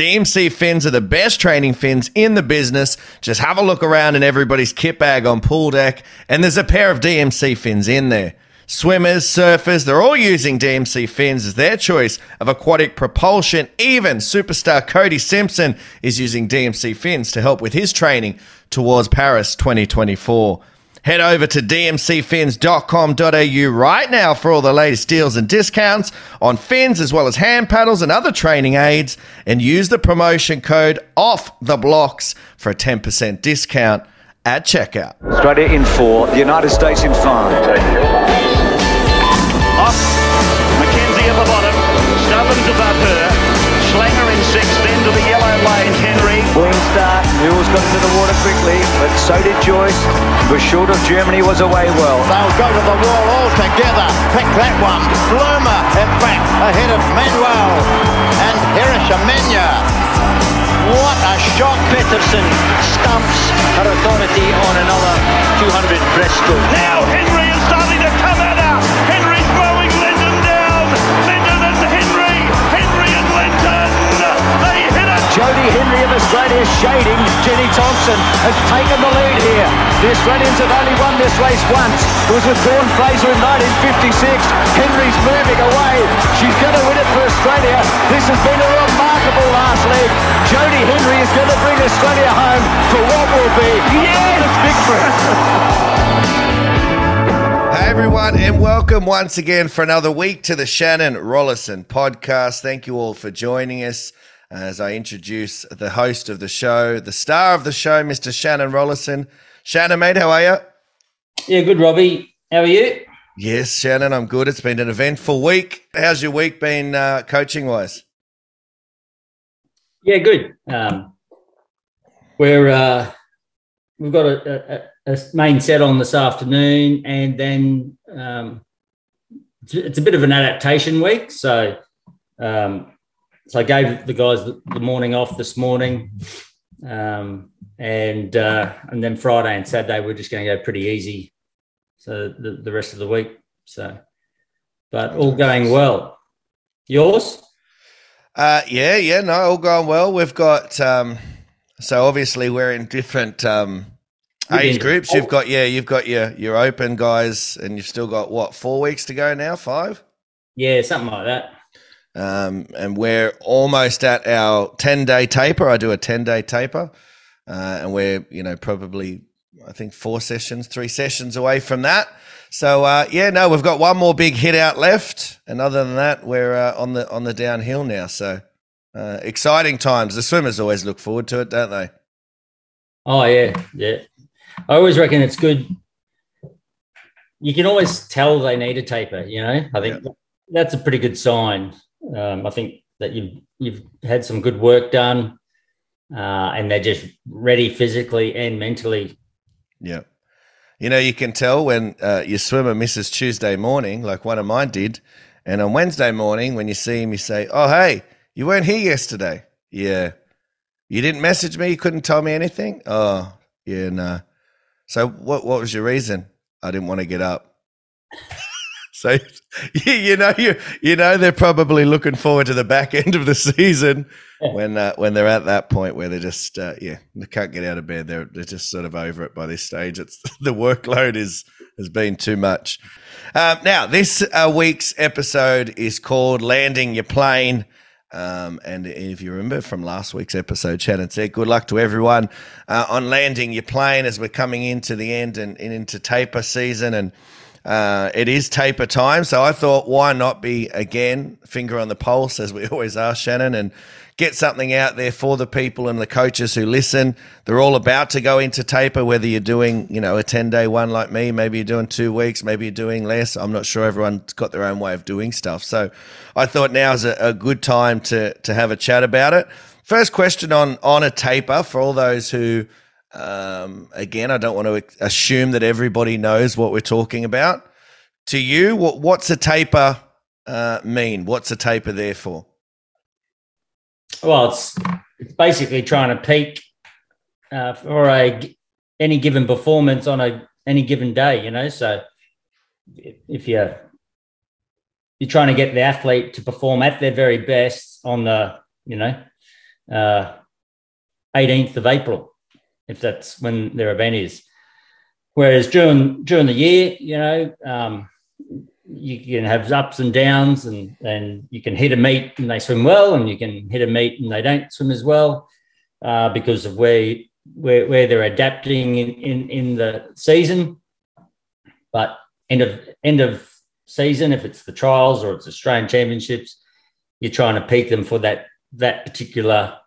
DMC fins are the best training fins in the business. Just have a look around in everybody's kit bag on pool deck, and there's a pair of DMC fins in there. Swimmers, surfers, they're all using DMC fins as their choice of aquatic propulsion. Even superstar Cody Simpson is using DMC fins to help with his training towards Paris 2024. Head over to dmcfins.com.au right now for all the latest deals and discounts on fins as well as hand paddles and other training aids and use the promotion code off the blocks for a 10% discount at checkout. Australia in four, the United States in five. Off. Mackenzie at the bottom. Stubbins above her. Slanger in six, then to the yellow lane. Henry. Clean start. Newell's got into the water quickly, but so did Joyce. Was short of Germany, was away well. They'll go to the wall all together. Pick that one. Bloomer at back ahead of Manuel and Hirishamenya. What a shock. Pedersen stumps her authority on another 200 breaststroke. Now Henry is starting Jodie Henry of Australia shading. Jenny Thompson has taken the lead here. The Australians have only won this race once. It was with Dawn Fraser in 1956. Henry's moving away. She's going to win it for Australia. This has been a remarkable last leg. Jodie Henry is going to bring Australia home for what will be yes! victory. Hey everyone, and welcome once again for another week to the Shannon Rollason podcast. Thank you all for joining us as I introduce the host of the show, the star of the show, Mr. Shannon Rollason. Shannon, mate, how are you? Yeah, good, Robbie. How are you? Yes, Shannon, I'm good. It's been an eventful week. How's your week been uh, coaching wise? Yeah, good. Um, we're uh, we've got a, a, a main set on this afternoon, and then um, it's, it's a bit of an adaptation week. So, um, so I gave the guys the, morning off this morning, um, and uh, and then Friday and Saturday we're just going to go pretty easy. So the, the rest of the week. So, but all going well. Yours? Uh, yeah, yeah, no, all going well. We've got um, so obviously we're in different um, age groups. You've got yeah, you've got your your open guys, and you've still got what four weeks to go now, five. Yeah, something like that. Um, and we're almost at our 10 day taper. I do a 10 day taper. Uh, and we're, you know, probably, I think four sessions, three sessions away from that. So, uh, yeah, no, we've got one more big hit out left. And other than that, we're uh, on the, on the downhill now. So, uh, exciting times. The swimmers always look forward to it, don't they? Oh yeah, yeah. I always reckon it's good. You can always tell they need a taper. You know, I think that's a pretty good sign. Um, I think that you've you've had some good work done, uh, and they're just ready physically and mentally. Yeah. You know, you can tell when uh, your swimmer misses Tuesday morning, like one of mine did. And on Wednesday morning, when you see him, you say, Oh, hey, you weren't here yesterday. Yeah. You didn't message me? You couldn't tell me anything? Oh, yeah, no. So what, what was your reason? I didn't want to get up. so, you, know, you, you know, they're probably looking forward to the back end of the season when uh, when they're at that point where they're just uh, yeah they can't get out of bed. They're they're just sort of over it by this stage. It's the workload is has been too much. Um, now this uh, week's episode is called landing your plane. Um, and if you remember from last week's episode, Shannon said, "Good luck to everyone uh, on landing your plane as we're coming into the end and, and into taper season, and uh, it is taper time. So I thought, why not be again finger on the pulse as we always are, Shannon, and get something out there for the people and the coaches who listen. They're all about to go into taper, whether you're doing, you know, a 10 day one like me, maybe you're doing two weeks, maybe you're doing less. I'm not sure everyone's got their own way of doing stuff. So I thought now is a, a good time to, to have a chat about it. First question on, on a taper for all those who, um, again, I don't want to assume that everybody knows what we're talking about. To you, what, what's a taper uh, mean? What's a taper there for? Well, it's it's basically trying to peak uh, for a any given performance on a any given day. You know, so if you're you're trying to get the athlete to perform at their very best on the you know uh, 18th of April, if that's when their event is. Whereas during during the year, you know, um, you can have ups and downs, and and you can hit a meet and they swim well, and you can hit a meet and they don't swim as well uh, because of where where, where they're adapting in, in in the season. But end of end of season, if it's the trials or it's Australian Championships, you're trying to peak them for that that particular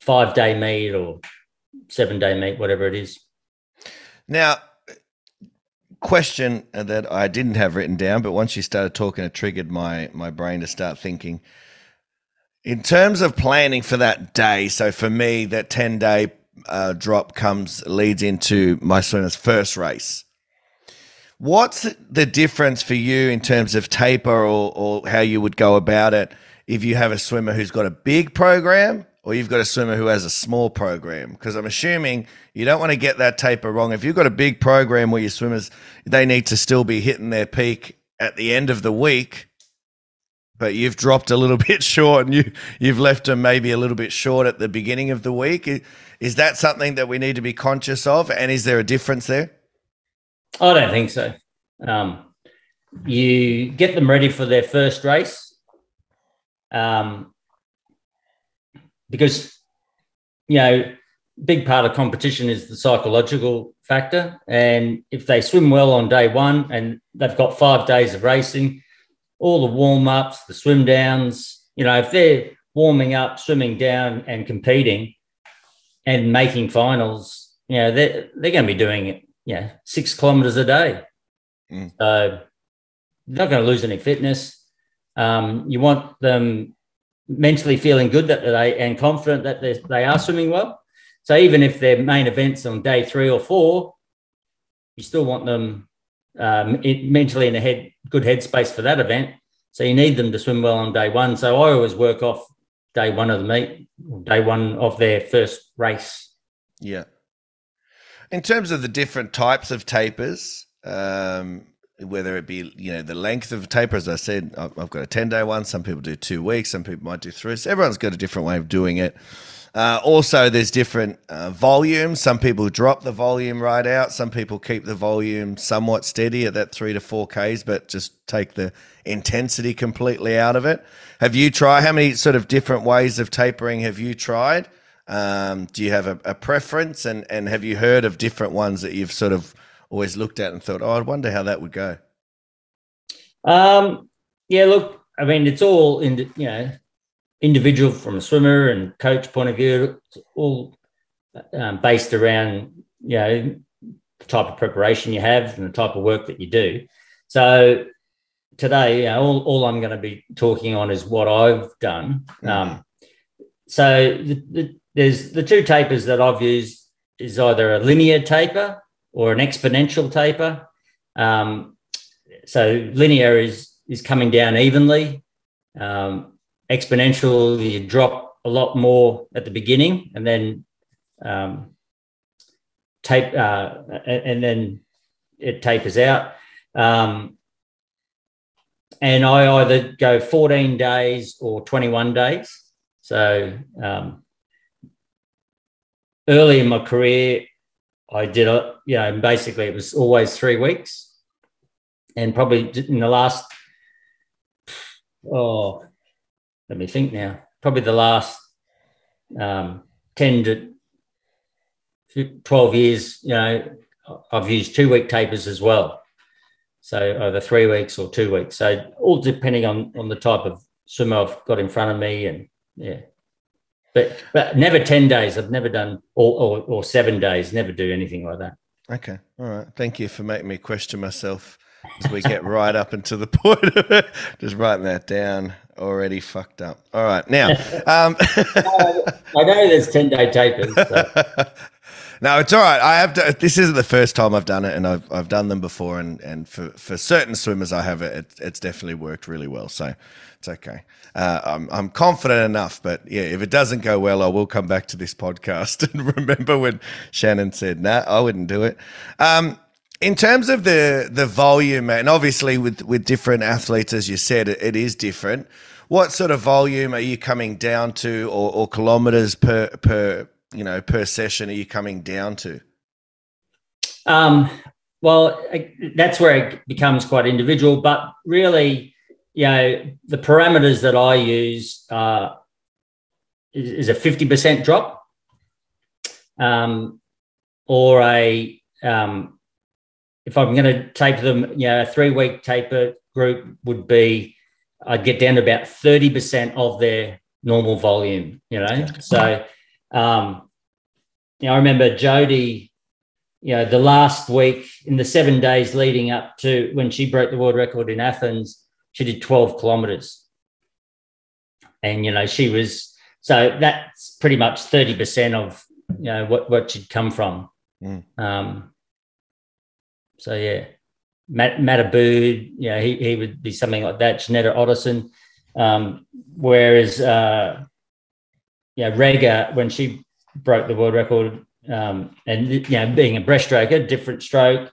five day meet or seven day meet, whatever it is. Now, question that I didn't have written down, but once you started talking, it triggered my my brain to start thinking. In terms of planning for that day, so for me, that ten day uh, drop comes leads into my swimmer's first race. What's the difference for you in terms of taper or, or how you would go about it if you have a swimmer who's got a big program or you've got a swimmer who has a small program? Because I'm assuming you don't want to get that taper wrong. If you've got a big program where your swimmers they need to still be hitting their peak at the end of the week, but you've dropped a little bit short and you you've left them maybe a little bit short at the beginning of the week. Is that something that we need to be conscious of? And is there a difference there? I don't think so. Um, you get them ready for their first race um, because, you know, big part of competition is the psychological factor. And if they swim well on day one and they've got five days of racing, all the warm ups, the swim downs, you know, if they're warming up, swimming down, and competing and making finals, you know, they're, they're going to be doing it, you know, six kilometers a day. Mm. So they're not going to lose any fitness. Um, you want them mentally feeling good that they and confident that they are swimming well. So even if their main events on day three or four, you still want them um, mentally in a head good headspace for that event. So you need them to swim well on day one. So I always work off day one of the meet, day one of their first race. Yeah. In terms of the different types of tapers, um, whether it be you know the length of taper, as I said, I've got a ten day one. Some people do two weeks. Some people might do three. So everyone's got a different way of doing it. Uh, also, there's different uh, volumes. Some people drop the volume right out. Some people keep the volume somewhat steady at that three to four Ks, but just take the intensity completely out of it. Have you tried? How many sort of different ways of tapering have you tried? Um, do you have a, a, preference? And, and have you heard of different ones that you've sort of always looked at and thought, oh, I wonder how that would go? Um, yeah, look, I mean, it's all in, the, you know, individual from a swimmer and coach point of view, it's all um, based around you know the type of preparation you have and the type of work that you do. So today, you know, all, all I'm going to be talking on is what I've done. Mm-hmm. Um, so the, the, there's the two tapers that I've used is either a linear taper or an exponential taper. Um, so linear is is coming down evenly. Um, exponential, you drop a lot more at the beginning and then um, tape, uh, and then it tapers out. Um, and I either go 14 days or 21 days. So um, early in my career, I did a, you know, basically it was always three weeks. And probably in the last, oh, let me think now, probably the last um, 10 to 12 years, you know, I've used two week tapers as well. So either three weeks or two weeks. So all depending on, on the type of swimmer I've got in front of me. And yeah, but, but never 10 days. I've never done, or, or, or seven days, never do anything like that. Okay. All right. Thank you for making me question myself as we get right up into the point of it. Just writing that down already fucked up. All right, now um, I know there's ten day tapers. So. no, it's all right. I have to, this isn't the first time I've done it, and I've I've done them before, and and for for certain swimmers, I have it. it it's definitely worked really well. So it's okay. Uh, I'm I'm confident enough, but yeah, if it doesn't go well, I will come back to this podcast and remember when Shannon said, "Nah, I wouldn't do it." Um, in terms of the the volume, and obviously with with different athletes, as you said, it, it is different. what sort of volume are you coming down to, or, or kilometers per per you know per session are you coming down to? Um, well, that's where it becomes quite individual, but really, you know, the parameters that I use uh, is, is a fifty percent drop, um, or a um, if I'm going to taper them, you know, a three week taper group would be I'd get down to about 30% of their normal volume, you know. So um, you know, I remember Jodie, you know, the last week in the seven days leading up to when she broke the world record in Athens, she did 12 kilometers. And you know, she was so that's pretty much 30% of you know what, what she'd come from. Mm. Um, so yeah, Matt, Matt Abood, you know, he, he would be something like that. Jeanette Ottesen. Um, whereas, uh, yeah, Rikke, when she broke the world record, um, and you know, being a breaststroker, different stroke,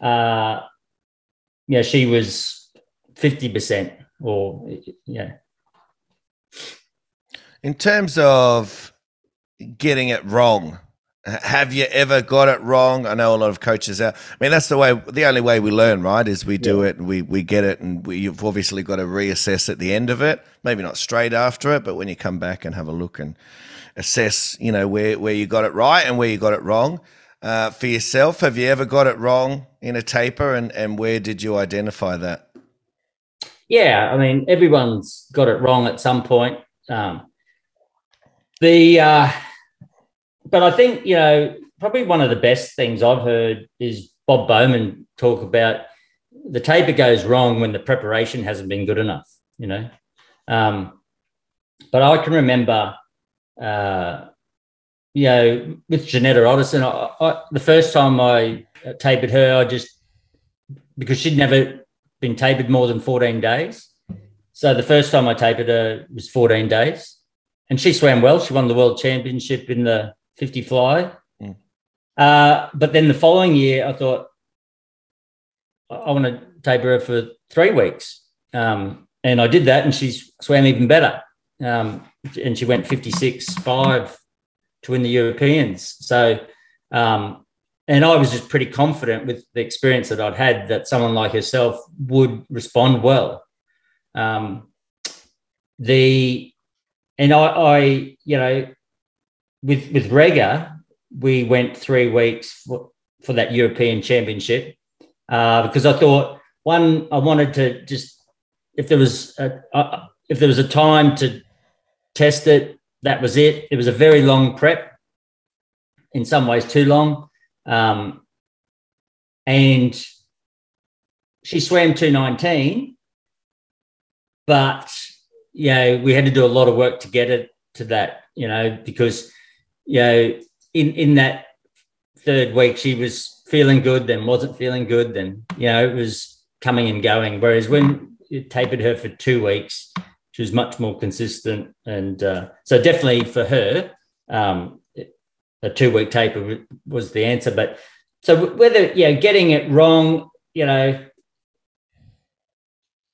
uh, yeah, she was fifty percent, or yeah. In terms of getting it wrong, have you ever got it wrong? I know a lot of coaches out. I mean, that's the way. The only way we learn, right, is we do yeah. it and we we get it, and we, you've obviously got to reassess at the end of it. Maybe not straight after it, but when you come back and have a look and assess, you know, where where you got it right and where you got it wrong. Uh, for yourself, have you ever got it wrong in a taper, and and where did you identify that? Yeah, I mean, everyone's got it wrong at some point. Um, the uh, but I think you know probably one of the best things I've heard is Bob Bowman talk about the taper goes wrong when the preparation hasn't been good enough. You know, um, but I can remember, uh, you know, with Jeanette Ottesen, I, I, the first time I tapered her, I just because she'd never been tapered more than 14 days. So the first time I tapered her was 14 days, and she swam well. She won the world championship in the 50 fly. Mm. Uh, but then the following year, I thought, I want to taper her for three weeks. Um, and I did that, and she swam even better. Um, and she went 56 5 to win the Europeans. So, um, and I was just pretty confident with the experience that I'd had that someone like herself would respond well. Um, the and I, I, you know, with with Rikke, we went three weeks for, for that European Championship uh, because I thought one, I wanted to just if there was a, if there was a time to test it, that was it. It was a very long prep, in some ways too long, um, and she swam two nineteen, but yeah, we had to do a lot of work to get it to that, you know, because you know, in in that third week, she was feeling good, then wasn't feeling good, then you know, it was coming and going. Whereas when it tapered her for two weeks, she was much more consistent, and uh, so definitely for her, um, a two week taper was the answer. But so whether you know, getting it wrong, you know.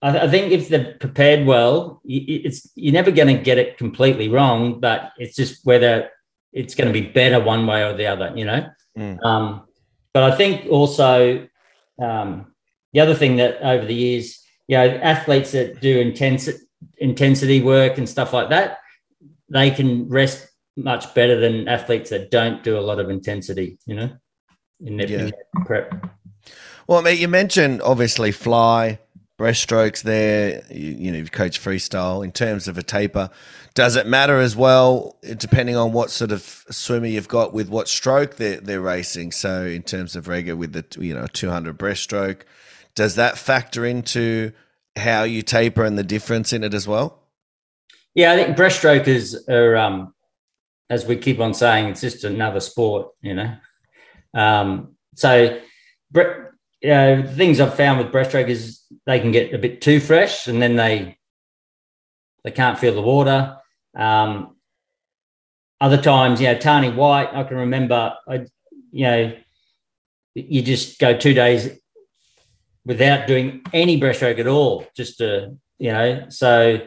I, think if they're prepared well, it's you're never going to get it completely wrong, but it's just whether it's going to be better one way or the other, you know. Mm. Um, but I think also um, the other thing that over the years, you know, athletes that do intense intensity work and stuff like that, they can rest much better than athletes that don't do a lot of intensity, you know, in their, yeah. in their prep. Well, I mean, you mentioned obviously fly, breaststrokes there. You, you know, you've coached freestyle in terms of a taper. Does it matter as well, depending on what sort of swimmer you've got with what stroke they're, they're racing? So, in terms of Rikke with the you know 200 breaststroke, does that factor into how you taper and the difference in it as well? Yeah, I think breaststrokers are, um, as we keep on saying, it's just another sport, you know. Um, so, you know, things I've found with breaststroke is they can get a bit too fresh, and then they they can't feel the water. Um, other times, you know, Tarnee White, I can remember, I, you know, you just go two days without doing any breaststroke at all, just to, you know, so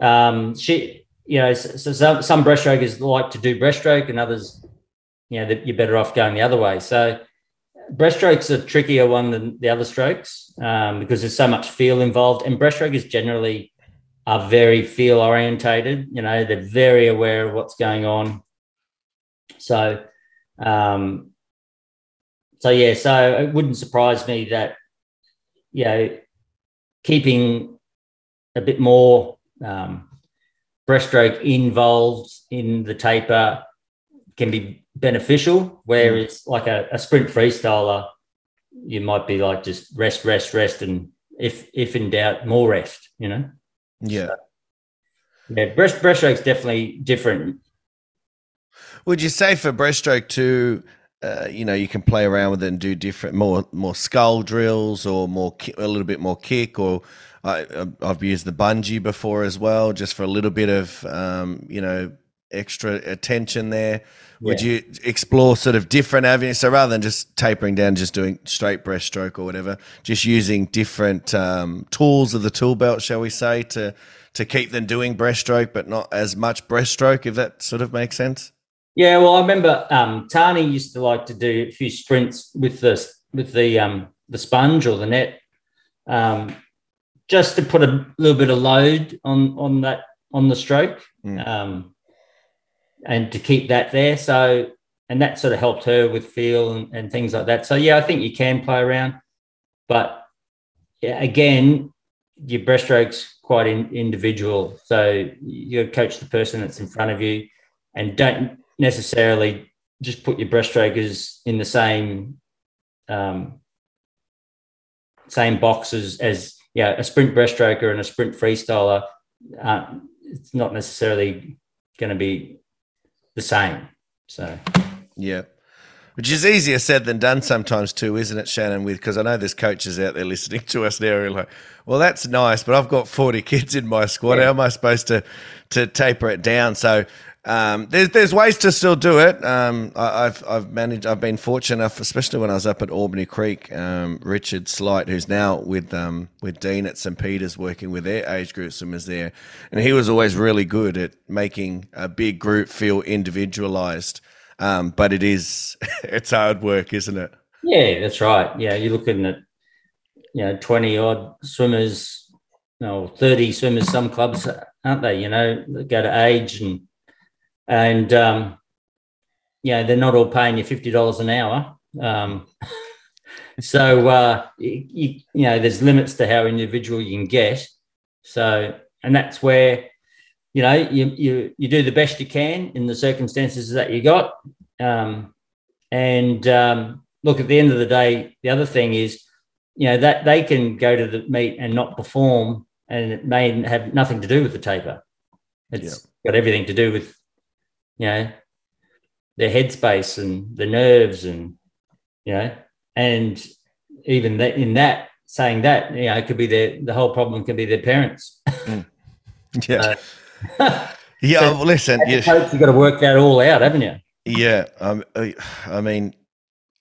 um, she, you know, so, so some, breaststrokers like to do breaststroke and others, you know, that you're better off going the other way. So breaststroke's a trickier one than the other strokes um, because there's so much feel involved. And breaststrokers generally are very feel orientated. You know, they're very aware of what's going on. So, um, so yeah, so it wouldn't surprise me that, you know, keeping a bit more um, breaststroke involved in the taper can be beneficial. Whereas, mm. like a, a, sprint freestyler, you might be like just rest, rest, rest, and if if in doubt, more rest. You know. Yeah. So, yeah, breast breaststroke's definitely different. Would you say for breaststroke too? Uh, you know, you can play around with it and do different, more more scull drills, or more a little bit more kick, or I, have used the bungee before as well, just for a little bit of um, you know extra attention there. Would you explore sort of different avenues? So rather than just tapering down, just doing straight breaststroke or whatever, just using different um, tools of the tool belt, shall we say, to to keep them doing breaststroke, but not as much breaststroke, if that sort of makes sense. Yeah, well, I remember um, Tarnee used to like to do a few sprints with the with the um, the sponge or the net, um, just to put a little bit of load on on that on the stroke, mm. um, and to keep that there. So, and that sort of helped her with feel and, and things like that. So, yeah, I think you can play around, but yeah, again, your breaststroke's quite in, individual. So you coach the person that's in front of you, and don't necessarily just put your breaststrokers in the same um, same boxes as yeah a sprint breaststroker and a sprint freestyler. Uh, it's not necessarily going to be the same. So yeah. Which is easier said than done sometimes too, isn't it, Shannon? With because I know there's coaches out there listening to us now who are like, "Well, that's nice, but I've got 40 kids in my squad. Yeah. How am I supposed to to taper it down?" So um, there's there's ways to still do it. Um, I, have I've managed. I've been fortunate enough, especially when I was up at Albany Creek. Um, Richard Slight, who's now with um, with Dean at St Peter's, working with their age group swimmers there, and he was always really good at making a big group feel individualized. Um, but it is it's hard work, isn't it? Yeah, that's right. Yeah, you're looking at you know twenty odd swimmers, no thirty swimmers. Some clubs aren't they? You know, go to age and and um, you know they're not all paying you fifty dollars an hour. Um, so uh, you, you know there's limits to how individual you can get. So and that's where you know you you you do the best you can in the circumstances that you got. Um, and um, look, at the end of the day, the other thing is, you know, that they can go to the meet and not perform, and it may have nothing to do with the taper. It's yeah. got everything to do with you know, their headspace and the nerves and, you know, and even that in that saying that, you know, it could be their, the whole problem can be their parents. Mm. Yeah. yeah. well, listen, you, have got to work that all out, haven't you? Yeah. Um, I mean,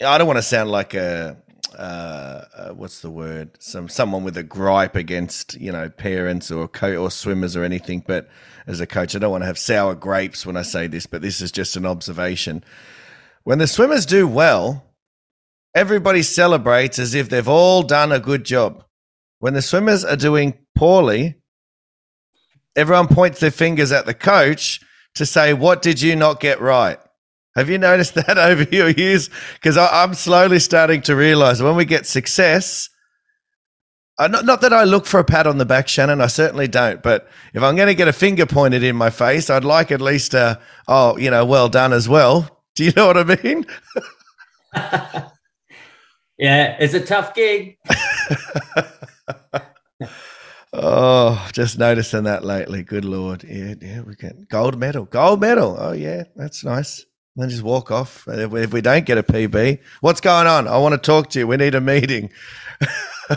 I don't want to sound like a, uh, uh, what's the word? Some someone with a gripe against you know parents or co- or swimmers or anything. But as a coach, I don't want to have sour grapes when I say this. But this is just an observation. When the swimmers do well, everybody celebrates as if they've all done a good job. When the swimmers are doing poorly, everyone points their fingers at the coach to say, "What did you not get right?" Have you noticed that over your years? Because I'm slowly starting to realize when we get success, uh, not, not that I look for a pat on the back, Shannon. I certainly don't. But if I'm going to get a finger pointed in my face, I'd like at least a, oh, you know, well done as well. Do you know what I mean? yeah, it's a tough gig. oh, just noticing that lately. Good Lord. Yeah, yeah, we get gold medal. Gold medal. Oh, yeah, that's nice. Then just walk off. If we, if we don't get a PB, what's going on? I want to talk to you. We need a meeting.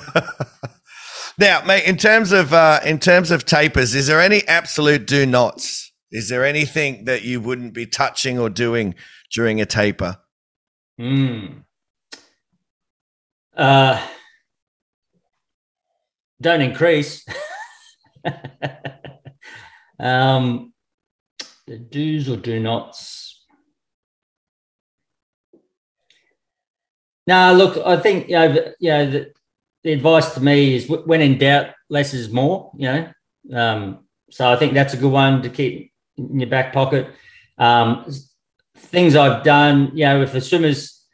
now, mate, in terms of uh, in terms of tapers, is there any absolute do nots? Is there anything that you wouldn't be touching or doing during a taper? Hmm. Uh, don't increase. Um, the do's or do nots. No, look, I think you know, the, you know, the, the advice to me is when in doubt, less is more. You know, um, so I think that's a good one to keep in your back pocket. Um, things I've done, you know, if the swimmer's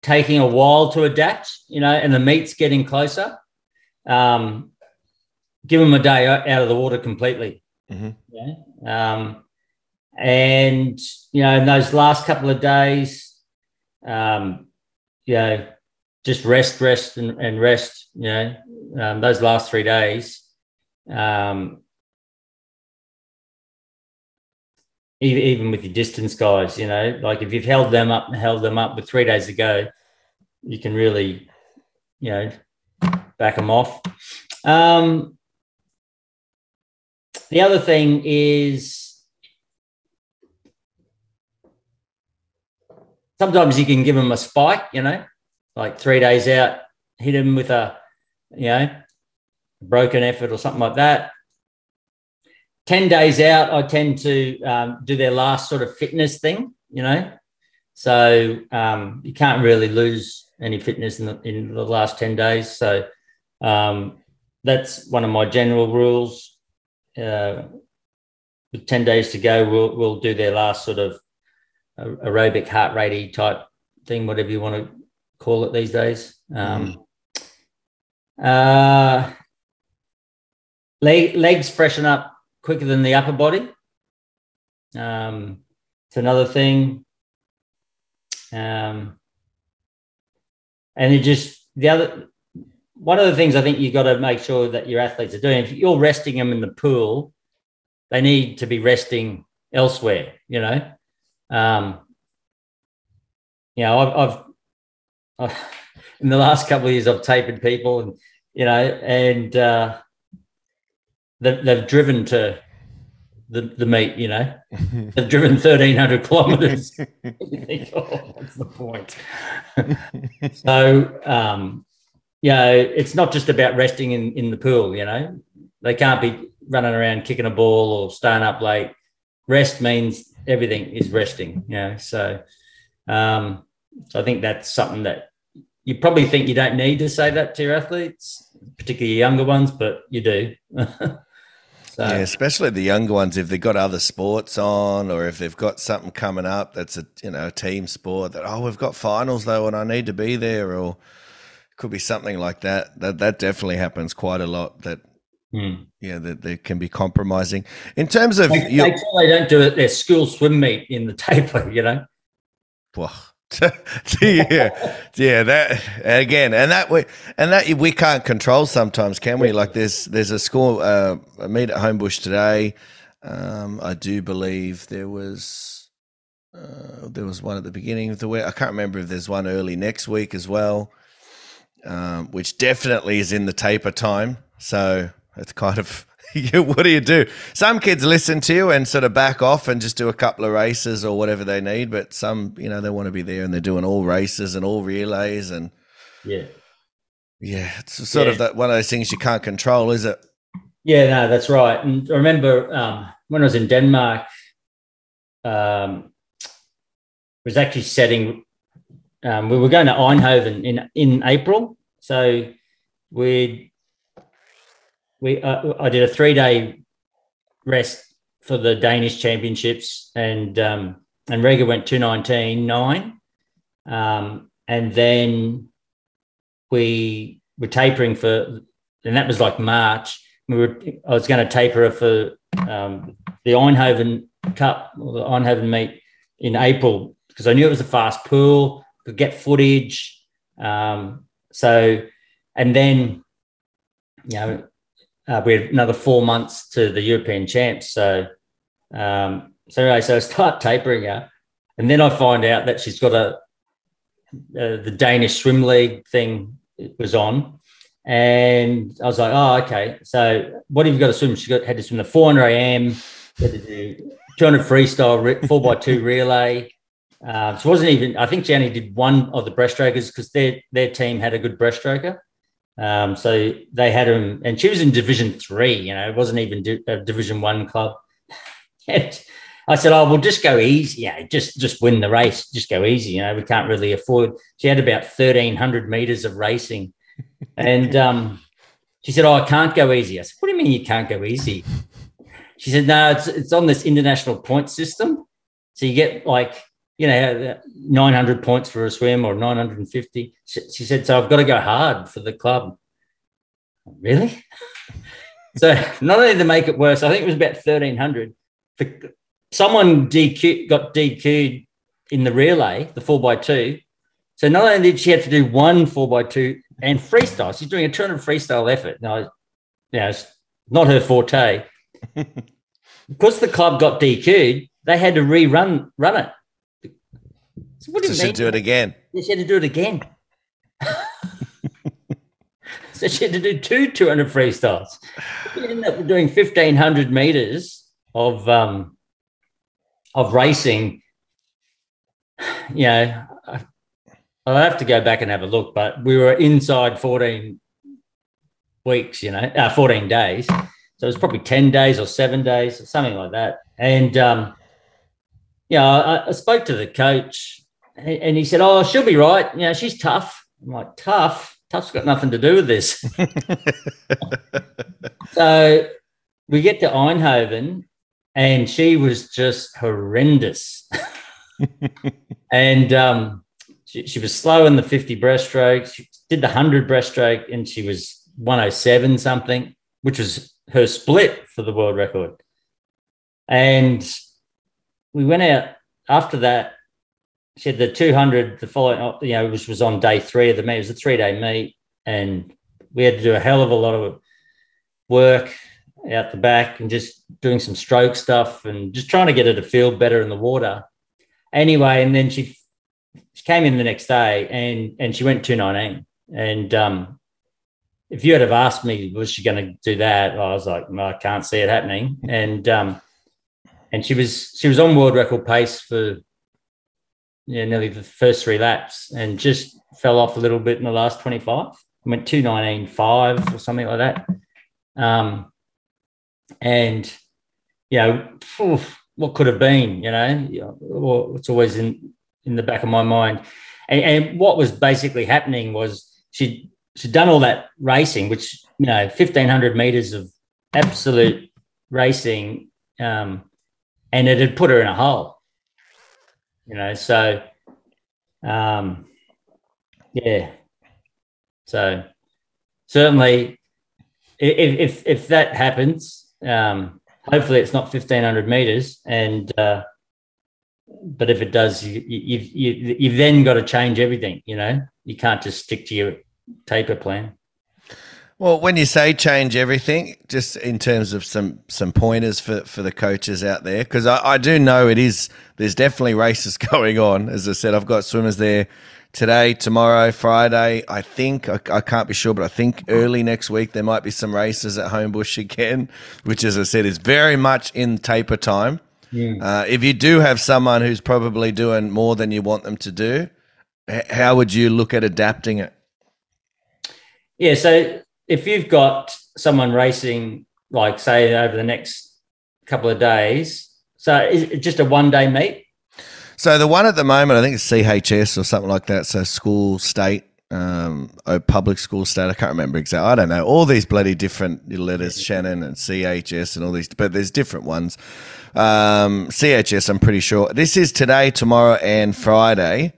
taking a while to adapt, you know, and the meet's getting closer, um, give them a day out of the water completely. Mhm. Yeah. Um, and you know, in those last couple of days, um, you know, just rest, rest, and, and rest. You know, um, those last three days. Um, even, with your distance guys, you know, like if you've held them up and held them up with three days to go, you can really, you know, back them off. Um, the other thing is sometimes you can give them a spike, you know, like three days out, hit them with a, you know, broken effort or something like that. 10 days out, I tend to um, do their last sort of fitness thing, you know. So um, you can't really lose any fitness in the, in the last 10 days. So um, that's one of my general rules. Uh, with 10 days to go, we'll, we'll do their last sort of aerobic heart rate type thing, whatever you want to call it these days. Um, uh, leg, legs freshen up quicker than the upper body. Um, it's another thing. Um, and it just the other one of the things I think you've got to make sure that your athletes are doing. If you're resting them in the pool, they need to be resting elsewhere. You know, um, you know, I've, I've, I've in the last couple of years I've tapered people, and you know, and uh, they've, they've driven to the, the meet, you know, they've driven 1300 kilometers. think, oh, what's the point? so, um, you know, it's not just about resting in, in the pool, you know, they can't be running around kicking a ball or staying up late. Rest means everything is resting, know, so, um, so I think that's something that you probably think you don't need to say that to your athletes, particularly younger ones, but you do. So. Yeah, especially the younger ones, if they've got other sports on, or if they've got something coming up that's a you know a team sport that oh we've got finals though and I need to be there, or could be something like that. That that definitely happens quite a lot. That mm. yeah, that they can be compromising in terms of they, your, they don't do it their school swim meet in the taper, you know. Well, yeah, yeah. That again, and that we and that we can't control sometimes, can we? Like there's there's a school uh, a meet at Homebush today. Um, I do believe there was uh, there was one at the beginning of the week. I can't remember if there's one early next week as well, um, which definitely is in the taper time. So it's kind of what do you do? Some kids listen to you and sort of back off and just do a couple of races or whatever they need, but some, you know, they want to be there and they're doing all races and all relays and yeah, yeah, it's sort Yeah. of that one of those things you can't control, is it? Yeah, no, that's right. And I remember um, when I was in Denmark, um, was actually setting. Um, we were going to Eindhoven in in April, so we we uh, I did a three day rest for the Danish Championships, and um, and Rikke went two nineteen nine, um, and then we were tapering for, and that was like March. We were I was going to taper for um, the Eindhoven Cup or the Eindhoven meet in April because I knew it was a fast pool, could get footage. Um, so, and then, you know, uh, we had another four months to the European champs. So, um, so anyway, so I start tapering her, and then I find out that she's got a uh, the Danish swim league thing was on, and I was like, oh, okay. So what have you got to swim? She got had to swim the 400 IM, had to do 200 freestyle, four by two relay. Uh, she wasn't even. I think she only did one of the breaststrokers because their their team had a good breaststroker. Um, so they had him, and she was in Division Three. You know, it wasn't even di- a Division One club. And I said, "Oh, we'll just go easy. Yeah, just just win the race. Just go easy. You know, we can't really afford." She had about thirteen hundred meters of racing, and um, she said, "Oh, I can't go easy." I said, "What do you mean you can't go easy?" She said, "No, it's it's on this international point system. So you get like you know uh, 900 points for a swim or 950." She, she said, "So I've got to go hard for the club." Really? so not only to make it worse, I think it was about 1300. The, someone DQ got DQ'd in the relay, the four by two. So not only did she have to do one four by two and freestyle, she's doing a 200 freestyle effort. Now, you know, it's not her forte. because the club got DQ'd, they had to rerun run it. So what do you so mean? do it again. She had to do it again. so she had to do two 200 freestyles. She ended up doing 1,500 meters of um, of racing, you know, I'll have to go back and have a look, but we were inside 14 weeks, you know, uh, 14 days. So it was probably 10 days or seven days or something like that. And, um, yeah, I, I spoke to the coach and he said, Oh, she'll be right. You know, she's tough. I'm like, Tough? Tough's got nothing to do with this. so we get to Eindhoven and she was just horrendous. and um, she, she, was slow in the 50 breaststroke. She did the 100 breaststroke and she was 107 something, which was her split for the world record. And we went out after that. She had the 200 the following, you know, which was on day three of the meet. It was a three day meet. And we had to do a hell of a lot of work out the back and just doing some stroke stuff and just trying to get her to feel better in the water. Anyway, and then she she came in the next day and and she went 219. And um, if you had have asked me, was she going to do that? I was like, no, I can't see it happening. And um, and she was she was on world record pace for yeah, nearly the first three laps and just fell off a little bit in the last 25. I went 219.5 or something like that. Um, and you know, what could have been, you know, it's always in in the back of my mind. And, and what was basically happening was she she'd done all that racing, which you know, fifteen hundred meters of absolute racing, um, and it had put her in a hole. You know, so um, yeah, so certainly, if if if that happens, um, hopefully, it's not fifteen hundred meters, and uh, but if it does, you, you, you you've then got to change everything. You know, you can't just stick to your taper plan. Well, when you say change everything, just in terms of some some pointers for, for the coaches out there, because I, I do know it is there's definitely races going on. As I said, I've got swimmers there today, tomorrow, Friday. I think I, I, can't be sure, but I think early next week there might be some races at Homebush again, which, as I said, is very much in taper time. Yeah. Uh, if you do have someone who's probably doing more than you want them to do, how would you look at adapting it? Yeah, so if you've got someone racing, like say over the next couple of days, so is it just a one day meet? So the one at the moment, I think it's CHS or something like that. So school, state, um, oh, public school, state. I can't remember exactly. I don't know. All these bloody different letters, Shannon and CHS and all these, but there's different ones. Um, CHS, I'm pretty sure. This is today, tomorrow, and Friday.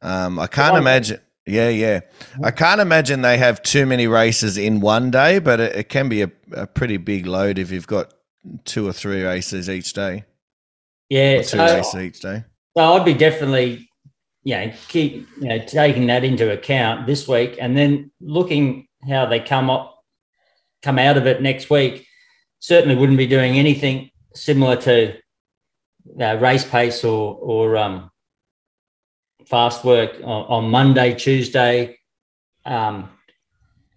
Um, I can't imagine. Yeah, yeah. I can't imagine they have too many races in one day, but it, it can be a, a, pretty big load if you've got two or three races each day. Yeah, two so, races each day. So I'd be definitely, you know, keep you know taking that into account this week, and then looking how they come up, come out of it next week. Certainly wouldn't be doing anything similar to uh, race pace or or um, fast work on, on Monday, Tuesday, um,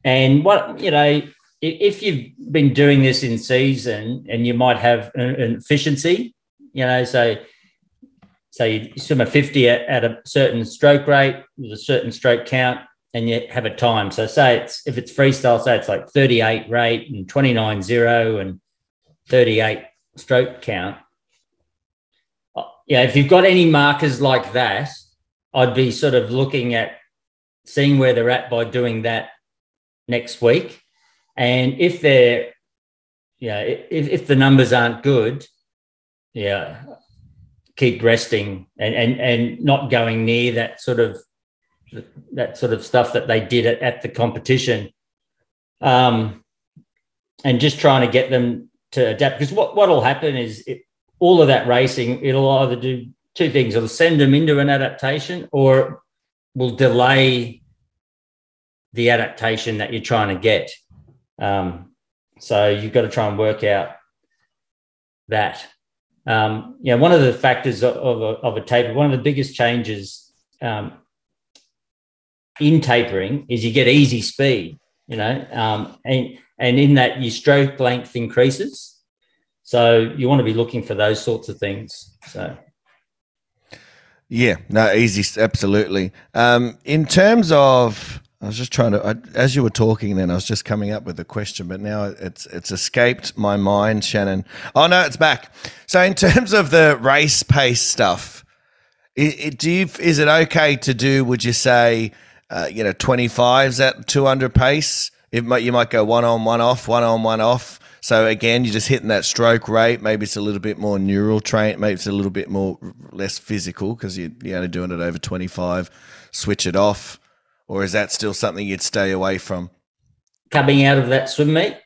and what you know if you've been doing this in season and you might have an, an efficiency, you know, so so you swim a 50 at, at a certain stroke rate with a certain stroke count and you have a time. So say it's if it's freestyle, say it's like 38 rate and 29 zero and 38 stroke count. yeah, if you've got any markers like that, I'd be sort of looking at seeing where they're at by doing that next week. And if they're, yeah, if, if the numbers aren't good, yeah, keep resting and, and, and not going near that sort of that sort of stuff that they did at, at the competition. Um, and just trying to get them to adapt because what what will happen is it, all of that racing it'll either do two things it'll send them into an adaptation or will delay the adaptation that you're trying to get um, so you've got to try and work out that um, you know one of the factors of, of, a, of a taper one of the biggest changes um, in tapering is you get easy speed you know um, and and in that your stroke length increases. So you want to be looking for those sorts of things. So. Yeah, no, easy, absolutely. Um, in terms of, I was just trying to, I, as you were talking, then I was just coming up with a question, but now it's it's escaped my mind, Shannon. Oh no, it's back. So in terms of the race pace stuff, it, it, do you, is it okay to do? Would you say, uh, you know, twenty fives at two hundred pace? It might, you might go one on, one off, one on, one off. So again, you're just hitting that stroke rate. Maybe it's a little bit more neural train. Maybe it's a little bit more less physical because you, you're only doing it over 25. Switch it off, or is that still something you'd stay away from? Coming out of that swim meet.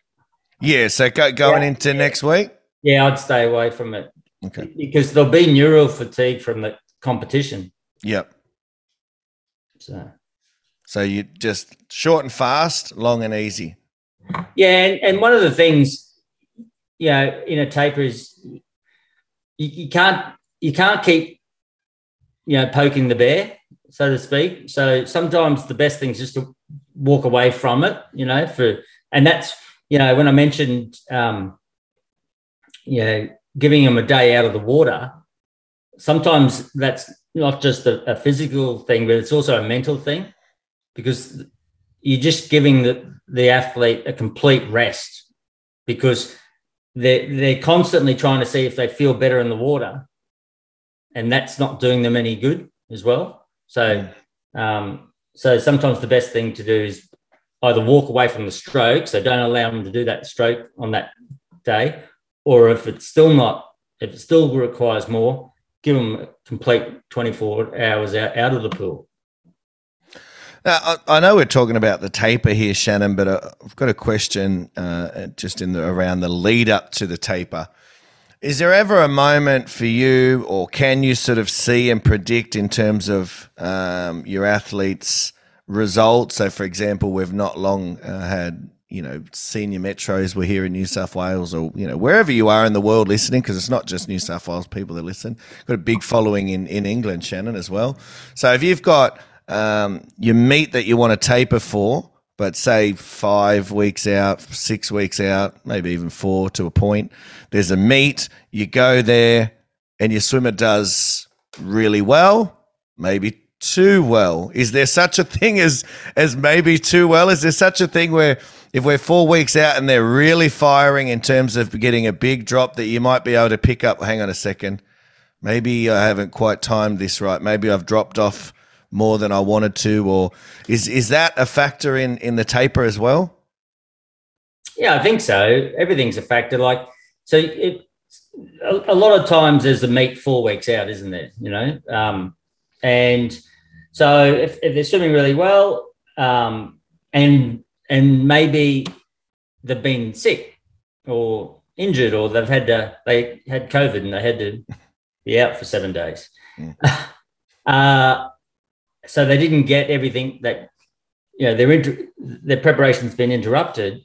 Yeah. So go, going yeah. into next week. Yeah, I'd stay away from it. Okay. Because there'll be neural fatigue from the competition. Yep. So. So you just short and fast, long and easy. Yeah, and, and one of the things, you know, in a taper is you, you can't you can't keep you know poking the bear, so to speak. So sometimes the best thing is just to walk away from it, you know, for and that's you know when I mentioned um, you know giving them a day out of the water. Sometimes that's not just a, a physical thing, but it's also a mental thing because you're just giving the, the athlete a complete rest because they're, they're constantly trying to see if they feel better in the water and that's not doing them any good as well. So um, so sometimes the best thing to do is either walk away from the stroke so don't allow them to do that stroke on that day or if it's still not if it still requires more give them a complete 24 hours out, out of the pool now, I, I, know we're talking about the taper here, Shannon, but uh, I've got a question uh, just in the, around the lead up to the taper. Is there ever a moment for you, or can you sort of see and predict in terms of um, your athletes' results? So, for example, we've not long uh, had you know senior metros were here in New South Wales, or you know wherever you are in the world listening, because it's not just New South Wales people that listen. Got a big following in in England, Shannon, as well. So, if you've got um, your meet that you want to taper for, but say five weeks out, six weeks out, maybe even four to a point. There's a meet, you go there, and your swimmer does really well, maybe too well. Is there such a thing as as maybe too well? Is there such a thing where if we're four weeks out and they're really firing in terms of getting a big drop that you might be able to pick up? Hang on a second. Maybe I haven't quite timed this right. Maybe I've dropped off more than I wanted to, or is is that a factor in in the taper as well? Yeah, I think so. Everything's a factor. Like so, it, a, a, lot of times there's the meet four weeks out, isn't there? You know, um, and so if, if they're swimming really well, um, and and maybe they've been sick or injured, or they've had to they had COVID and they had to be out for seven days. Mm. uh, so they didn't get everything that you know their inter- their preparation's been interrupted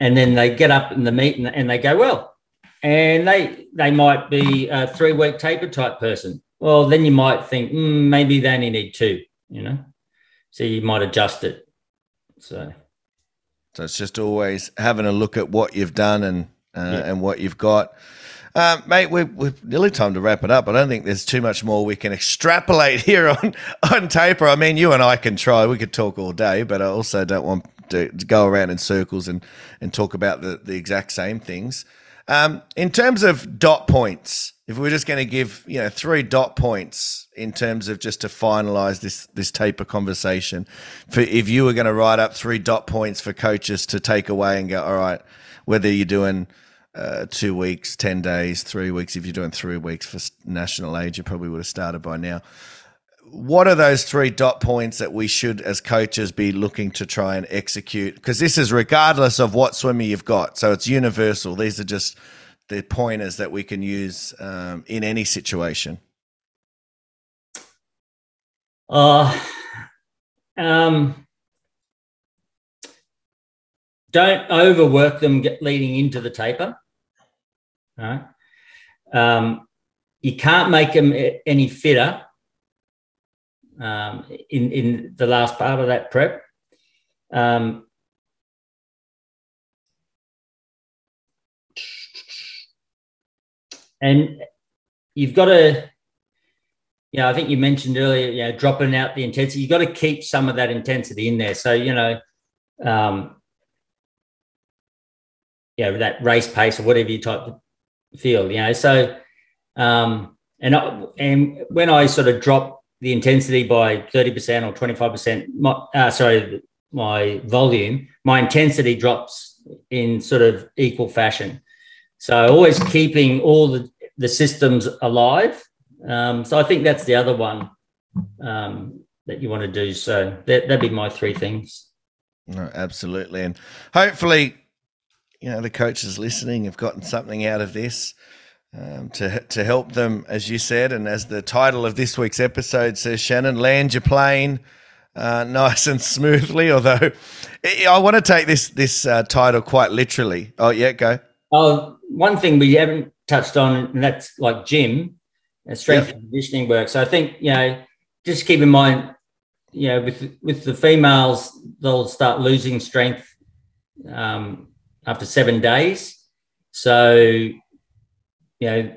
and then they get up in the meet and, and they go well and they they might be a three week taper type person. Well then you might think mm, maybe they only need two you know? So you might adjust it. So. So it's just always having a look at what you've done and uh, yeah. and what you've got uh, mate, we're, we're nearly time to wrap it up. I don't think there's too much more we can extrapolate here on, on taper. I mean, you and I can try. We could talk all day, but I also don't want to, to go around in circles and, and talk about the, the exact same things. Um, in terms of dot points, if we're just going to give you know three dot points in terms of just to finalize this this taper conversation, for if you were going to write up three dot points for coaches to take away and go, all right, whether you're doing uh, two weeks, ten days, three weeks, if you're doing three weeks for national age, you probably would have started by now. What are those three dot points that we should, as coaches, be looking to try and execute? Because this is regardless of what swimmer you've got, so it's universal. These are just the pointers that we can use um, in any situation? Uh, um, don't overwork them leading into the taper. Right? Um, you can't make them any fitter um, in in the last part of that prep. Um, and you've got to you know, I think you mentioned earlier, you know, dropping out the intensity. You've got to keep some of that intensity in there. So, you know, um, you know, that race pace or whatever you type feel, you know. So, um, and I, and when I sort of drop the intensity by 30% or 25%, my, uh, sorry, my volume, my intensity drops in sort of equal fashion. So always keeping all the, the systems alive. Um, so I think that's the other one um, that you want to do. So that, that'd be my three things. No, absolutely. And hopefully, you know, the coaches listening have gotten something out of this. Um, to to help them, as you said, and as the title of this week's episode says, Shannon, land your plane uh, nice and smoothly. Although I want to take this this uh, title quite literally. Oh yeah, go. Oh, one thing we haven't touched on, and that's like gym and strength and conditioning work. So I think you know, just keep in mind, you know, with with the females, they'll start losing strength um, after seven days. So you know,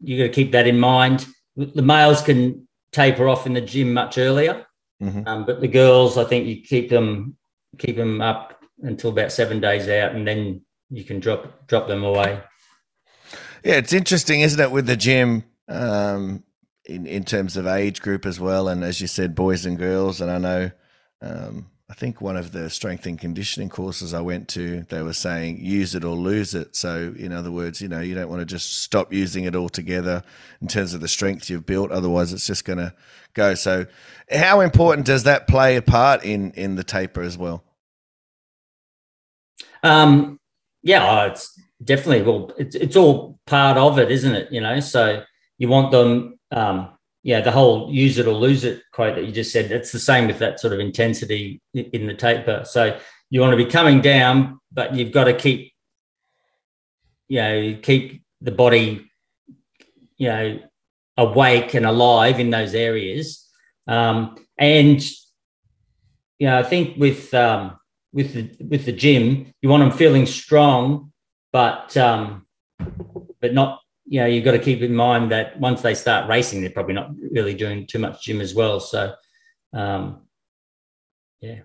you got to keep that in mind. The males can taper off in the gym much earlier, mm-hmm. um, but the girls, I think you keep them keep them up until about seven days out, and then you can drop drop them away. Yeah, it's interesting, isn't it, with the gym um, in in terms of age group as well, and as you said, boys and girls. And I know, um, I think one of the strength and conditioning courses I went to, they were saying use it or lose it. So, in other words, you know, you don't want to just stop using it altogether in terms of the strength you've built. Otherwise, it's just going to go. So, how important does that play a part in in the taper as well? Um, yeah, oh, it's definitely well, it's it's all part of it, isn't it? You know, so you want them, um, yeah, the whole use it or lose it quote that you just said. It's the same with that sort of intensity in the taper. So you want to be coming down, but you've got to keep, you know, keep the body, you know, awake and alive in those areas. Um, and you know, I think with um, with the with the gym, you want them feeling strong, but um, but not. You know, you've got to keep in mind that once they start racing, they're probably not really doing too much gym as well. So, um, yeah.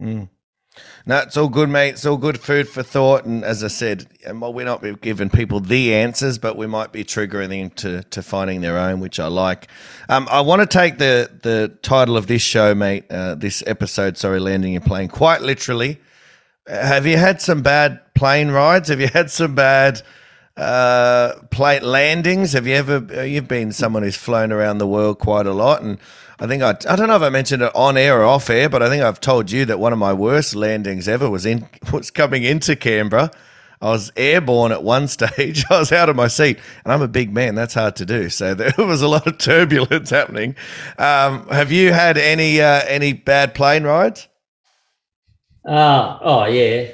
Mm. No, it's all good, mate. It's all good food for thought. And as I said, well, we're not giving people the answers, but we might be triggering them to, to finding their own, which I like. Um, I want to take the, the title of this show, mate, uh, this episode, sorry, Landing Your Plane, quite literally. Have you had some bad plane rides? Have you had some bad uh, plane landings? Have you ever, you've been someone who's flown around the world quite a lot and I think I, I don't know if I mentioned it on air or off air, but I think I've told you that one of my worst landings ever was in was coming into Canberra. I was airborne at one stage. I was out of my seat, and I'm a big man. That's hard to do. So there was a lot of turbulence happening. Um, have you had any uh, any bad plane rides? Uh, oh yeah,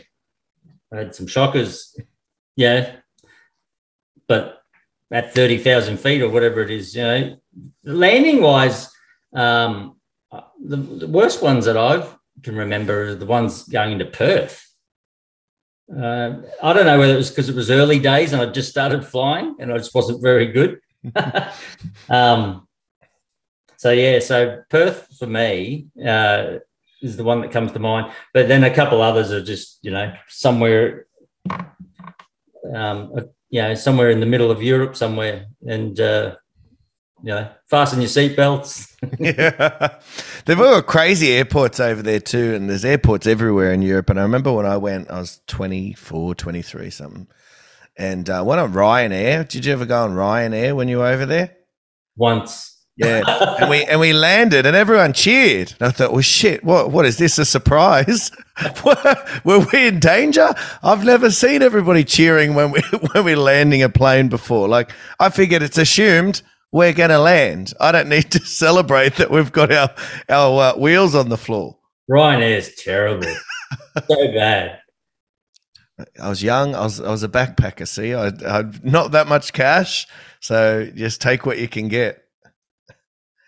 I had some shockers. Yeah, but at thirty thousand feet or whatever it is, you know, landing wise um, the, the, worst ones that I can remember are the ones going into Perth. Uh, I don't know whether it was because it was early days and I just started flying and I just wasn't very good. um, so yeah, so Perth for me uh, is the one that comes to mind. But then a couple others are just you know somewhere um, you know, somewhere in the middle of Europe somewhere, and uh, you know, fasten your seatbelts. yeah. They've all got crazy airports over there too, and there's airports everywhere in Europe. And I remember when I went, I was 24, 23, something. And uh, went on Ryanair. Did you ever go on Ryanair when you were over there? Once. Yeah, and we and we landed, and everyone cheered. And I thought, well, shit, what what is this a surprise? Were we in danger? I've never seen everybody cheering when we when we're landing a plane before. Like I figured it's assumed we're going to land. I don't need to celebrate that we've got our our uh, wheels on the floor. Ryanair is terrible, so bad. I was young. I was I was a backpacker. See, I had not that much cash, so just take what you can get.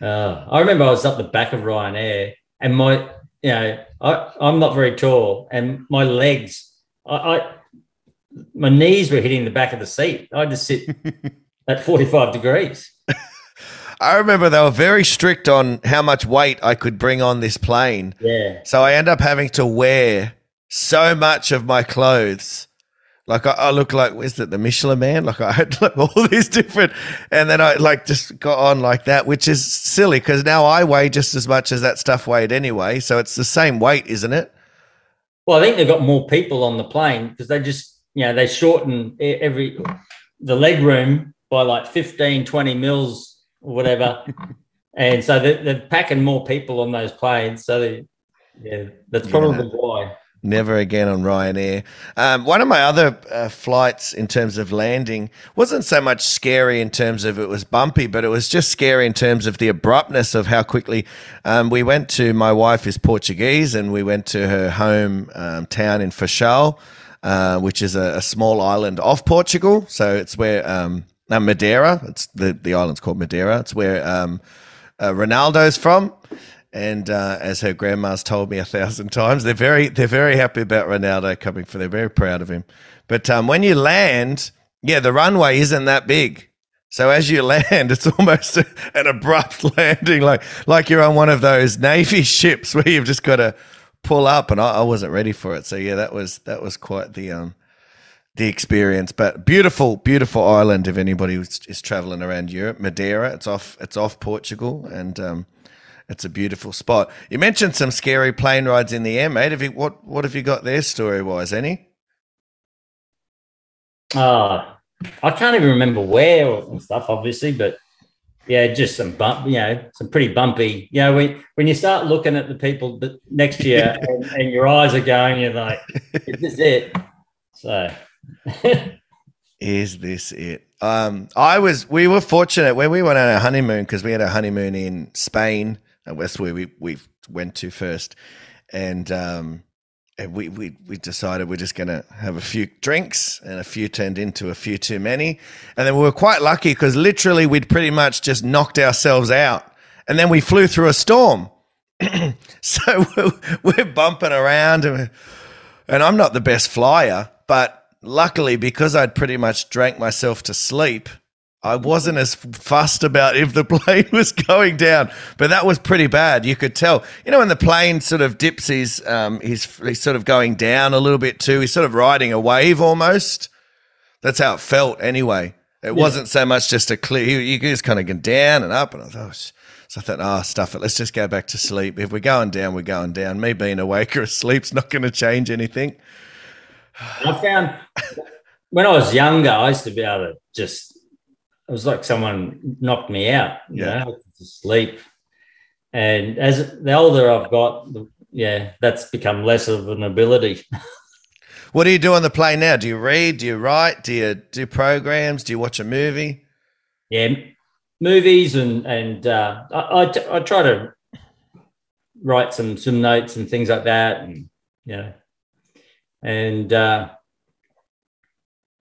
Uh, I remember I was up the back of Ryanair, and my, you know, I, I'm not very tall, and my legs, I, I, my knees were hitting the back of the seat. I had to sit at 45 degrees. I remember they were very strict on how much weight I could bring on this plane. Yeah. So I end up having to wear so much of my clothes like I, I look like is it the Michelin Man? Like I had like all these different, and then I like just got on like that, which is silly because now I weigh just as much as that stuff weighed anyway. So it's the same weight, isn't it? Well, I think they've got more people on the plane because they just you know they shorten every the leg room by like 15, 20 mils or whatever, and so they're, they're, packing more people on those planes. So they, yeah, that's probably yeah. why. Never again on Ryanair. Um, one of my other uh, flights in terms of landing wasn't so much scary in terms of it was bumpy, but it was just scary in terms of the abruptness of how quickly um, we went to. My wife is Portuguese, and we went to her home um, town in Funchal, uh, which is a, a, small island off Portugal. So it's where um, Madeira. It's the the island's called Madeira. It's where um, uh, Ronaldo's from. And uh, as her grandma's told me a thousand times, they're very they're very happy about Ronaldo coming for. They're very proud of him. But um, when you land, yeah, the runway isn't that big. So as you land, it's almost an abrupt landing, like like you're on one of those navy ships where you've just got to pull up. And I, I wasn't ready for it. So yeah, that was that was quite the um the experience. But beautiful, beautiful island. If anybody is, is traveling around Europe, Madeira, it's off it's off Portugal, and um, it's a beautiful spot. You mentioned some scary plane rides in the air, mate. Have you what what have you got there story wise? Any? Uh I can't even remember where and stuff, obviously, but yeah, just some bump, you know, some pretty bumpy. You know, when when you start looking at the people next to you and, and, your eyes are going, you're like, "Is this it?" So, is this it? Um, I was. We were fortunate when we went on our honeymoon because we had a honeymoon in Spain that's where we we went to first, and um, and we we we decided we're just to have a few drinks, and a few turned into a few too many, and then we were quite lucky because literally we'd pretty much just knocked ourselves out, and then we flew through a storm. so we're, we're bumping around, and, and I'm not the best flyer, but luckily because I'd pretty much drank myself to sleep I wasn't as fussed about if the plane was going down, but that was pretty bad. You could tell, you know, when the plane sort of dips, he's um, he's, he's sort of going down a little bit too. He's sort of riding a wave almost. That's how it felt anyway. It yeah. wasn't so much just a clear. You, you just kind of go down and up, and I thought, oh, so I thought, oh, stuff it. Let's just go back to sleep. If we're going down, we're going down. Me being awake or asleep's not going to change anything. I found when I was younger, I used to be able to just it was like someone knocked me out. You yeah. know, to sleep. And as the older I've got, yeah, that's become less of an ability. what do you do on the plane now? Do you read? Do you write? Do you do programs? Do you watch a movie? Yeah, movies and and uh, i i try to write some some notes and things like that, and you know, and uh,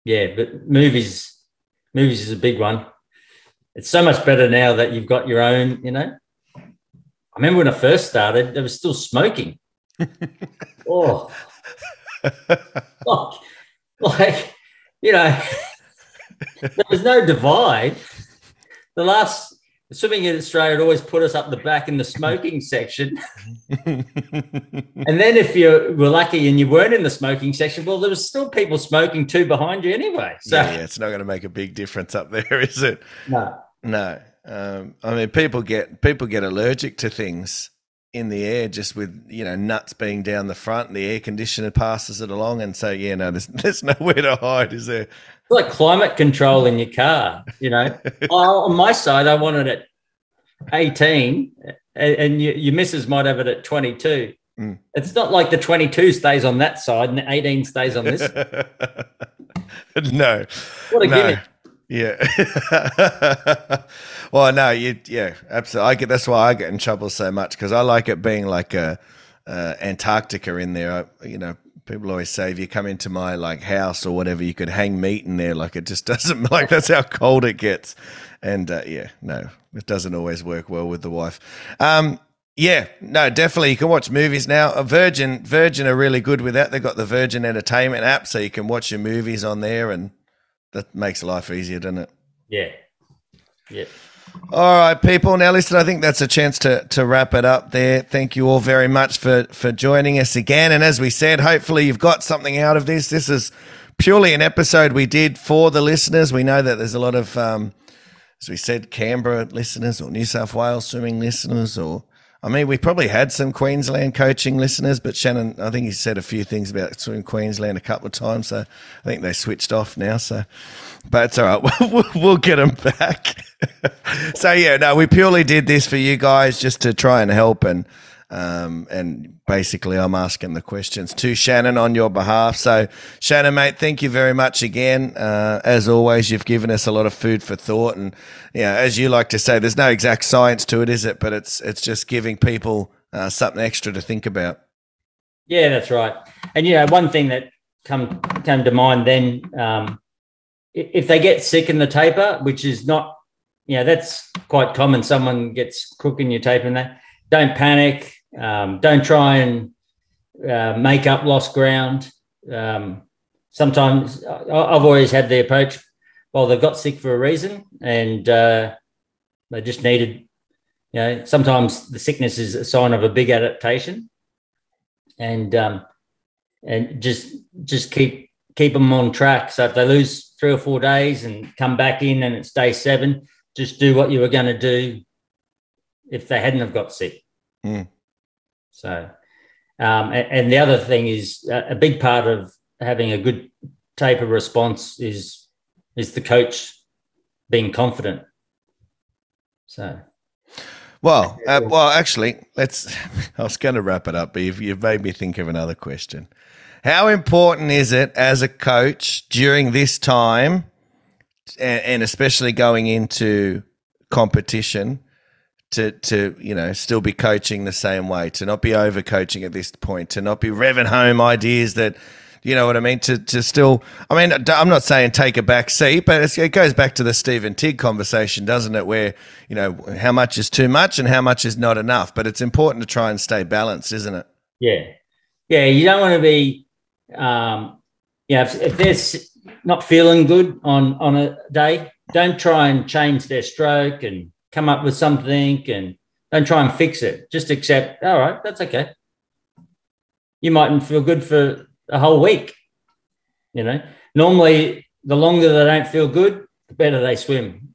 yeah, but movies movies is a big one. It's so much better now that you've got your own, you know. I remember when I first started, there was still smoking. oh, like, like, you know, there was no divide. The last swimming in Australia would always put us up the back in the smoking section. and then if you were lucky and you weren't in the smoking section, well, there was still people smoking two behind you anyway. So yeah, yeah, it's not going to make a big difference up there, is it? no. No. Um, I mean, people get people get allergic to things in the air just with you know nuts being down the front. And the air conditioner passes it along, and so yeah, no, there's there's nowhere to hide, is there? Like climate control in your car, you know. oh, on my side, I want it at 18, and, and you, your missus might have it at 22. Mm. It's not like the 22 stays on that side and the 18 stays on this. no. What a no. gimmick. Yeah. well, no, you, yeah, absolutely. I get that's why I get in trouble so much because I like it being like a, uh, Antarctica in there. I, you know, people always say if you come into my like house or whatever, you could hang meat in there. Like it just doesn't like that's how cold it gets. And uh, yeah, no, it doesn't always work well with the wife. Um, yeah, no, definitely. You can watch movies now. A Virgin, Virgin are really good with that. They've got the Virgin Entertainment app, so you can watch your movies on there, and that makes life easier, doesn't it? Yeah. Yeah. All right, people. Now, listen. I think that's a chance to to wrap it up there. Thank you all very much for for joining us again. And as we said, hopefully you've got something out of this. This is purely an episode we did for the listeners. We know that there's a lot of, um, as we said, Canberra listeners or New South Wales swimming listeners, or I mean, we probably had some Queensland coaching listeners, but Shannon, I think he said a few things about Queensland a couple of times. So I think they switched off now. So, but it's all right. We'll, we'll get them back. so yeah, no, we purely did this for you guys just to try and help and. Um, and basically, I'm asking the questions to Shannon on your behalf. So, Shannon, mate, thank you very much again. Uh, as always, you've given us a lot of food for thought, and yeah, as you like to say, there's no exact science to it, is it? But it's it's just giving people uh, something extra to think about. Yeah, that's right. And you know, one thing that come came to mind then, um, if they get sick in the taper, which is not, you know, that's quite common. Someone gets crook in your taper, and that don't panic. Um, don't try and uh, make up lost ground. Um, sometimes I've always had the approach. Well, they've got sick for a reason, and uh, they just needed. You know, sometimes the sickness is a sign of a big adaptation and um, and just just keep keep them on track. So if they lose three or four days and come back in and it's day seven, just do what you were going to do if they hadn't have got sick. Mm. So, um, and, and the other thing is uh, a big part of having a good taper response is is the coach being confident. So. Well, uh, well, actually, let's. I was going to wrap it up, but you've, you've made me think of another question. How important is it as a coach during this time, and, and especially going into competition, to to you know still be coaching the same way, to not be over coaching at this point, to not be revving home ideas that. You know what I mean? To to still, I mean, I'm not saying take a back seat, but it goes back to the Stephen Tigg conversation, doesn't it? Where you know how much is too much and how much is not enough. But it's important to try and stay balanced, isn't it? Yeah, yeah. You don't want to be, um, yeah. If, if they're not feeling good on on a day, don't try and change their stroke and come up with something, and don't try and fix it. Just accept. All right, that's okay. You mightn't feel good for a whole week. You know, normally the longer they don't feel good, the better they swim.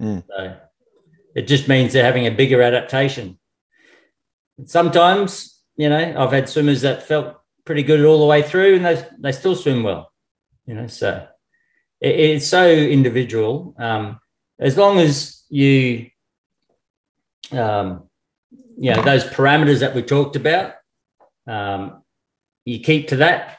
Mm. So it just means they're having a bigger adaptation. Sometimes, you know, I've had swimmers that felt pretty good all the way through and they, they still swim well, you know, so it, it's so individual. Um, as long as you, um, you know, those parameters that we talked about, um, you keep to that.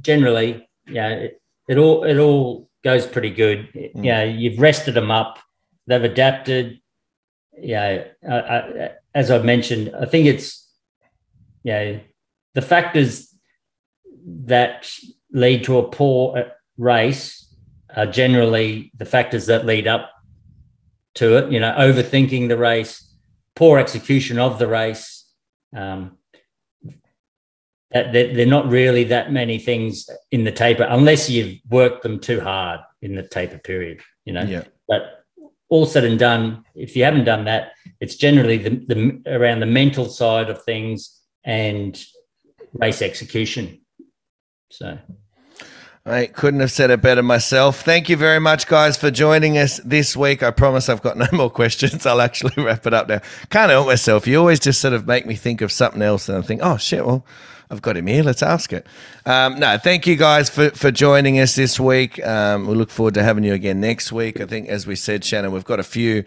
Generally, yeah, it, it all it all goes pretty good. Mm. Yeah, you've rested them up. They've adapted. Yeah, uh, uh, as I've mentioned, I think it's yeah the factors that lead to a poor uh, race are generally the factors that lead up to it. You know, overthinking the race, poor execution of the race. Um, that they're not really that many things in the taper unless you've worked them too hard in the taper period. You know, Yeah. but all said and done, if you haven't done that, it's generally the, the around the mental side of things and race execution. So. I couldn't have said it better myself. Thank you very much, guys, for joining us this week. I promise I've got no more questions. I'll actually wrap it up now. Can't help myself. You always just sort of make me think of something else, and I think, oh shit, well, I've got him here. Let's ask it. Um, no, thank you guys for, for joining us this week. Um, we look forward to having you again next week. I think, as we said, Shannon, we've got a few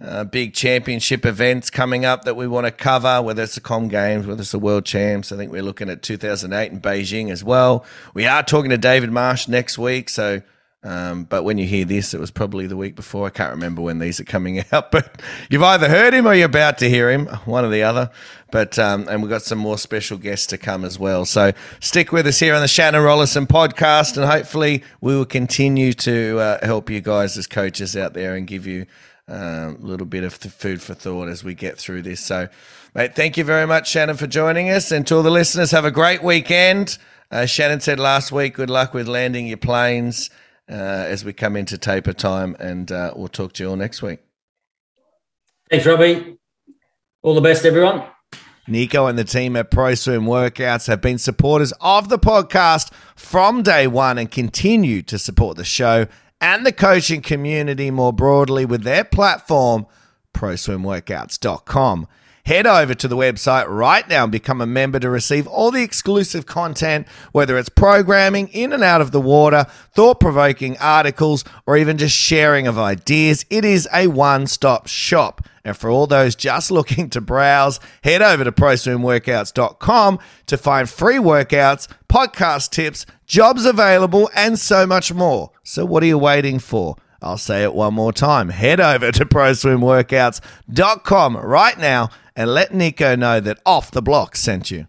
uh, big championship events coming up that we want to cover, whether it's the Com Games, whether it's the World Champs. I think we're looking at 2008 in Beijing as well. We are talking to David Marsh next week. So, um, but when you hear this, it was probably the week before. I can't remember when these are coming out, but you've either heard him or you're about to hear him, one or the other. But um, and we've got some more special guests to come as well. So stick with us here on the Shannon Rollason podcast, and hopefully we will continue to uh, help you guys as coaches out there and give you a um, little bit of food for thought as we get through this. So, mate, thank you very much, Shannon, for joining us. And to all the listeners, have a great weekend. Uh, Shannon said last week, good luck with landing your planes uh, as we come into taper time. And uh, we'll talk to you all next week. Thanks, Robbie. All the best, everyone. Nico and the team at Pro Swim Workouts have been supporters of the podcast from day one and continue to support the show and the coaching community more broadly with their platform, proswimworkouts.com. Head over to the website right now and become a member to receive all the exclusive content, whether it's programming in and out of the water, thought provoking articles, or even just sharing of ideas. It is a one stop shop. And for all those just looking to browse, head over to proswimworkouts.com to find free workouts, podcast tips, jobs available, and so much more. So, what are you waiting for? I'll say it one more time. Head over to proswimworkouts.com right now and let Nico know that Off the Block sent you.